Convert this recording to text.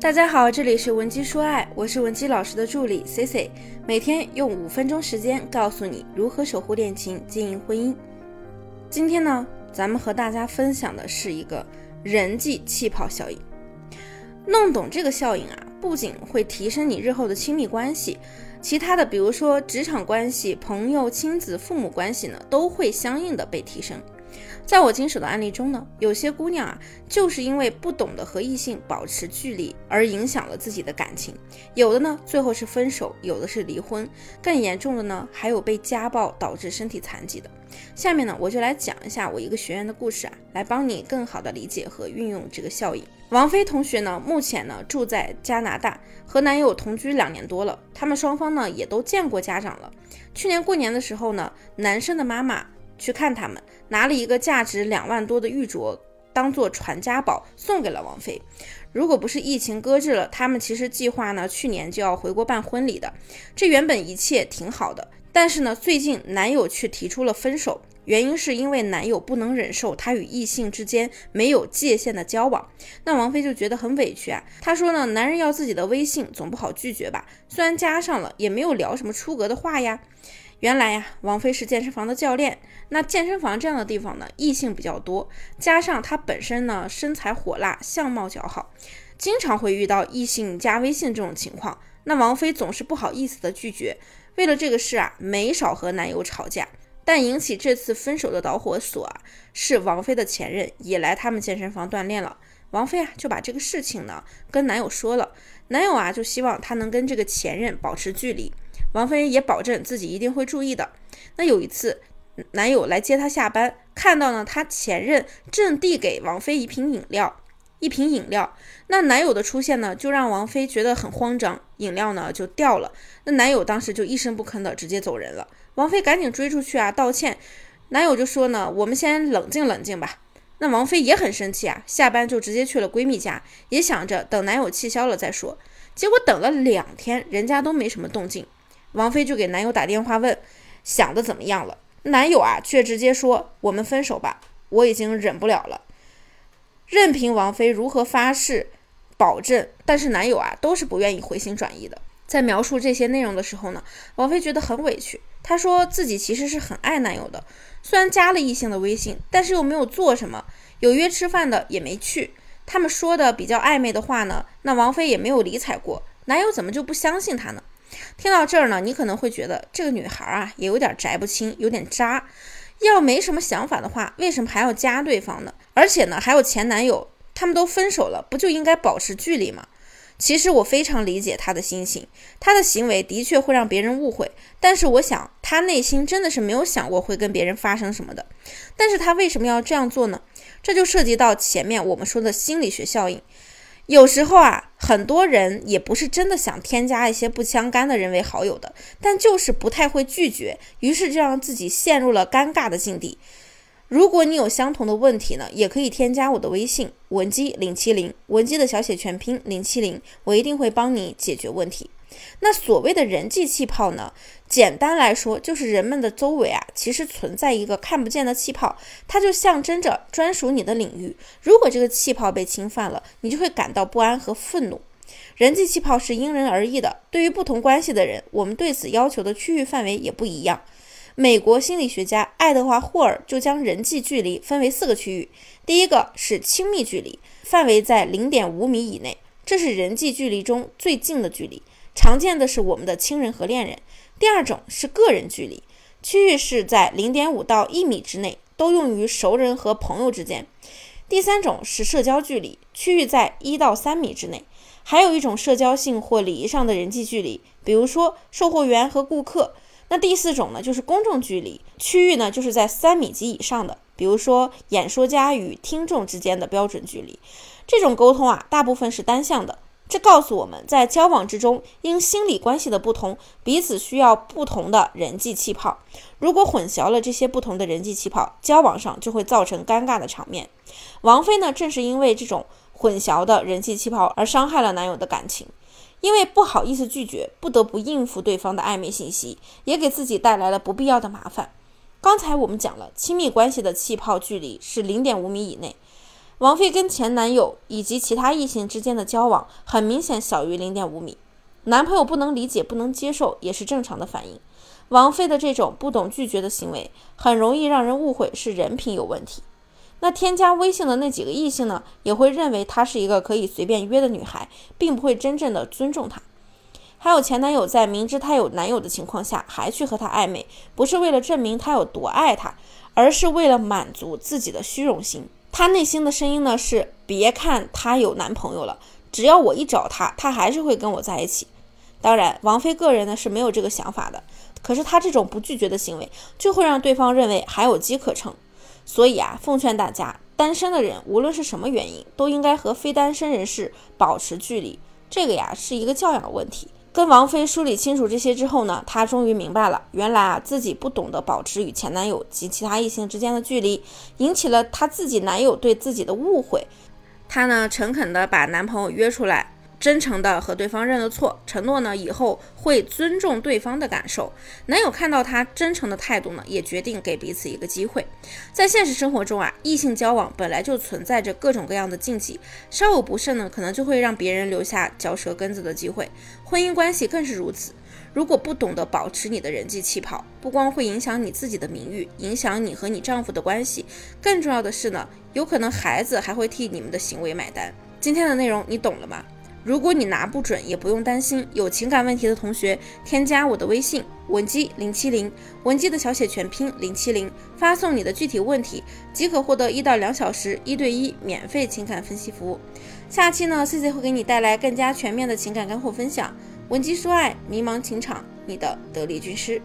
大家好，这里是文姬说爱，我是文姬老师的助理 C C，每天用五分钟时间告诉你如何守护恋情、经营婚姻。今天呢，咱们和大家分享的是一个人际气泡效应。弄懂这个效应啊，不仅会提升你日后的亲密关系，其他的比如说职场关系、朋友、亲子、父母关系呢，都会相应的被提升。在我经手的案例中呢，有些姑娘啊，就是因为不懂得和异性保持距离，而影响了自己的感情。有的呢，最后是分手；有的是离婚；更严重的呢，还有被家暴导致身体残疾的。下面呢，我就来讲一下我一个学员的故事啊，来帮你更好的理解和运用这个效应。王菲同学呢，目前呢住在加拿大，和男友同居两年多了，他们双方呢也都见过家长了。去年过年的时候呢，男生的妈妈。去看他们拿了一个价值两万多的玉镯，当做传家宝送给了王菲。如果不是疫情搁置了，他们其实计划呢去年就要回国办婚礼的。这原本一切挺好的，但是呢最近男友却提出了分手，原因是因为男友不能忍受她与异性之间没有界限的交往。那王菲就觉得很委屈啊，她说呢男人要自己的微信总不好拒绝吧？虽然加上了，也没有聊什么出格的话呀。原来呀，王菲是健身房的教练。那健身房这样的地方呢，异性比较多，加上她本身呢身材火辣，相貌姣好，经常会遇到异性加微信这种情况。那王菲总是不好意思的拒绝。为了这个事啊，没少和男友吵架。但引起这次分手的导火索啊，是王菲的前任也来他们健身房锻炼了。王菲啊就把这个事情呢跟男友说了，男友啊就希望她能跟这个前任保持距离。王菲也保证自己一定会注意的。那有一次，男友来接她下班，看到呢，她前任正递给王菲一瓶饮料，一瓶饮料。那男友的出现呢，就让王菲觉得很慌张，饮料呢就掉了。那男友当时就一声不吭的直接走人了。王菲赶紧追出去啊道歉，男友就说呢，我们先冷静冷静吧。那王菲也很生气啊，下班就直接去了闺蜜家，也想着等男友气消了再说。结果等了两天，人家都没什么动静。王菲就给男友打电话问，想的怎么样了？男友啊，却直接说我们分手吧，我已经忍不了了。任凭王菲如何发誓保证，但是男友啊，都是不愿意回心转意的。在描述这些内容的时候呢，王菲觉得很委屈。她说自己其实是很爱男友的，虽然加了异性的微信，但是又没有做什么，有约吃饭的也没去。他们说的比较暧昧的话呢，那王菲也没有理睬过。男友怎么就不相信她呢？听到这儿呢，你可能会觉得这个女孩啊也有点宅不清，有点渣。要没什么想法的话，为什么还要加对方呢？而且呢，还有前男友，他们都分手了，不就应该保持距离吗？其实我非常理解他的心情，他的行为的确会让别人误会，但是我想他内心真的是没有想过会跟别人发生什么的。但是他为什么要这样做呢？这就涉及到前面我们说的心理学效应。有时候啊，很多人也不是真的想添加一些不相干的人为好友的，但就是不太会拒绝，于是就让自己陷入了尴尬的境地。如果你有相同的问题呢，也可以添加我的微信文姬零七零，文姬的小写全拼零七零，我一定会帮你解决问题。那所谓的人际气泡呢？简单来说，就是人们的周围啊，其实存在一个看不见的气泡，它就象征着专属你的领域。如果这个气泡被侵犯了，你就会感到不安和愤怒。人际气泡是因人而异的，对于不同关系的人，我们对此要求的区域范围也不一样。美国心理学家爱德华·霍尔就将人际距离分为四个区域，第一个是亲密距离，范围在零点五米以内，这是人际距离中最近的距离，常见的是我们的亲人和恋人。第二种是个人距离，区域是在零点五到一米之内，都用于熟人和朋友之间。第三种是社交距离，区域在一到三米之内。还有一种社交性或礼仪上的人际距离，比如说售货员和顾客。那第四种呢，就是公众距离，区域呢就是在三米及以上的，比如说演说家与听众之间的标准距离。这种沟通啊，大部分是单向的。这告诉我们在交往之中，因心理关系的不同，彼此需要不同的人际气泡。如果混淆了这些不同的人际气泡，交往上就会造成尴尬的场面。王菲呢，正是因为这种混淆的人际气泡而伤害了男友的感情，因为不好意思拒绝，不得不应付对方的暧昧信息，也给自己带来了不必要的麻烦。刚才我们讲了，亲密关系的气泡距离是零点五米以内。王菲跟前男友以及其他异性之间的交往，很明显小于零点五米。男朋友不能理解、不能接受，也是正常的反应。王菲的这种不懂拒绝的行为，很容易让人误会是人品有问题。那添加微信的那几个异性呢，也会认为她是一个可以随便约的女孩，并不会真正的尊重她。还有前男友在明知她有男友的情况下，还去和她暧昧，不是为了证明他有多爱她，而是为了满足自己的虚荣心。她内心的声音呢是：别看她有男朋友了，只要我一找她，她还是会跟我在一起。当然，王菲个人呢是没有这个想法的。可是他这种不拒绝的行为，就会让对方认为还有机可乘。所以啊，奉劝大家，单身的人无论是什么原因，都应该和非单身人士保持距离。这个呀是一个教养问题。跟王菲梳理清楚这些之后呢，她终于明白了，原来啊自己不懂得保持与前男友及其他异性之间的距离，引起了她自己男友对自己的误会。她呢诚恳地把男朋友约出来。真诚的和对方认了错，承诺呢以后会尊重对方的感受。男友看到她真诚的态度呢，也决定给彼此一个机会。在现实生活中啊，异性交往本来就存在着各种各样的禁忌，稍有不慎呢，可能就会让别人留下嚼舌根子的机会。婚姻关系更是如此。如果不懂得保持你的人际气泡，不光会影响你自己的名誉，影响你和你丈夫的关系，更重要的是呢，有可能孩子还会替你们的行为买单。今天的内容你懂了吗？如果你拿不准，也不用担心。有情感问题的同学，添加我的微信文姬零七零，文姬的小写全拼零七零，发送你的具体问题，即可获得一到两小时一对一免费情感分析服务。下期呢，C C 会给你带来更加全面的情感干货分享。文姬说爱，迷茫情场，你的得力军师。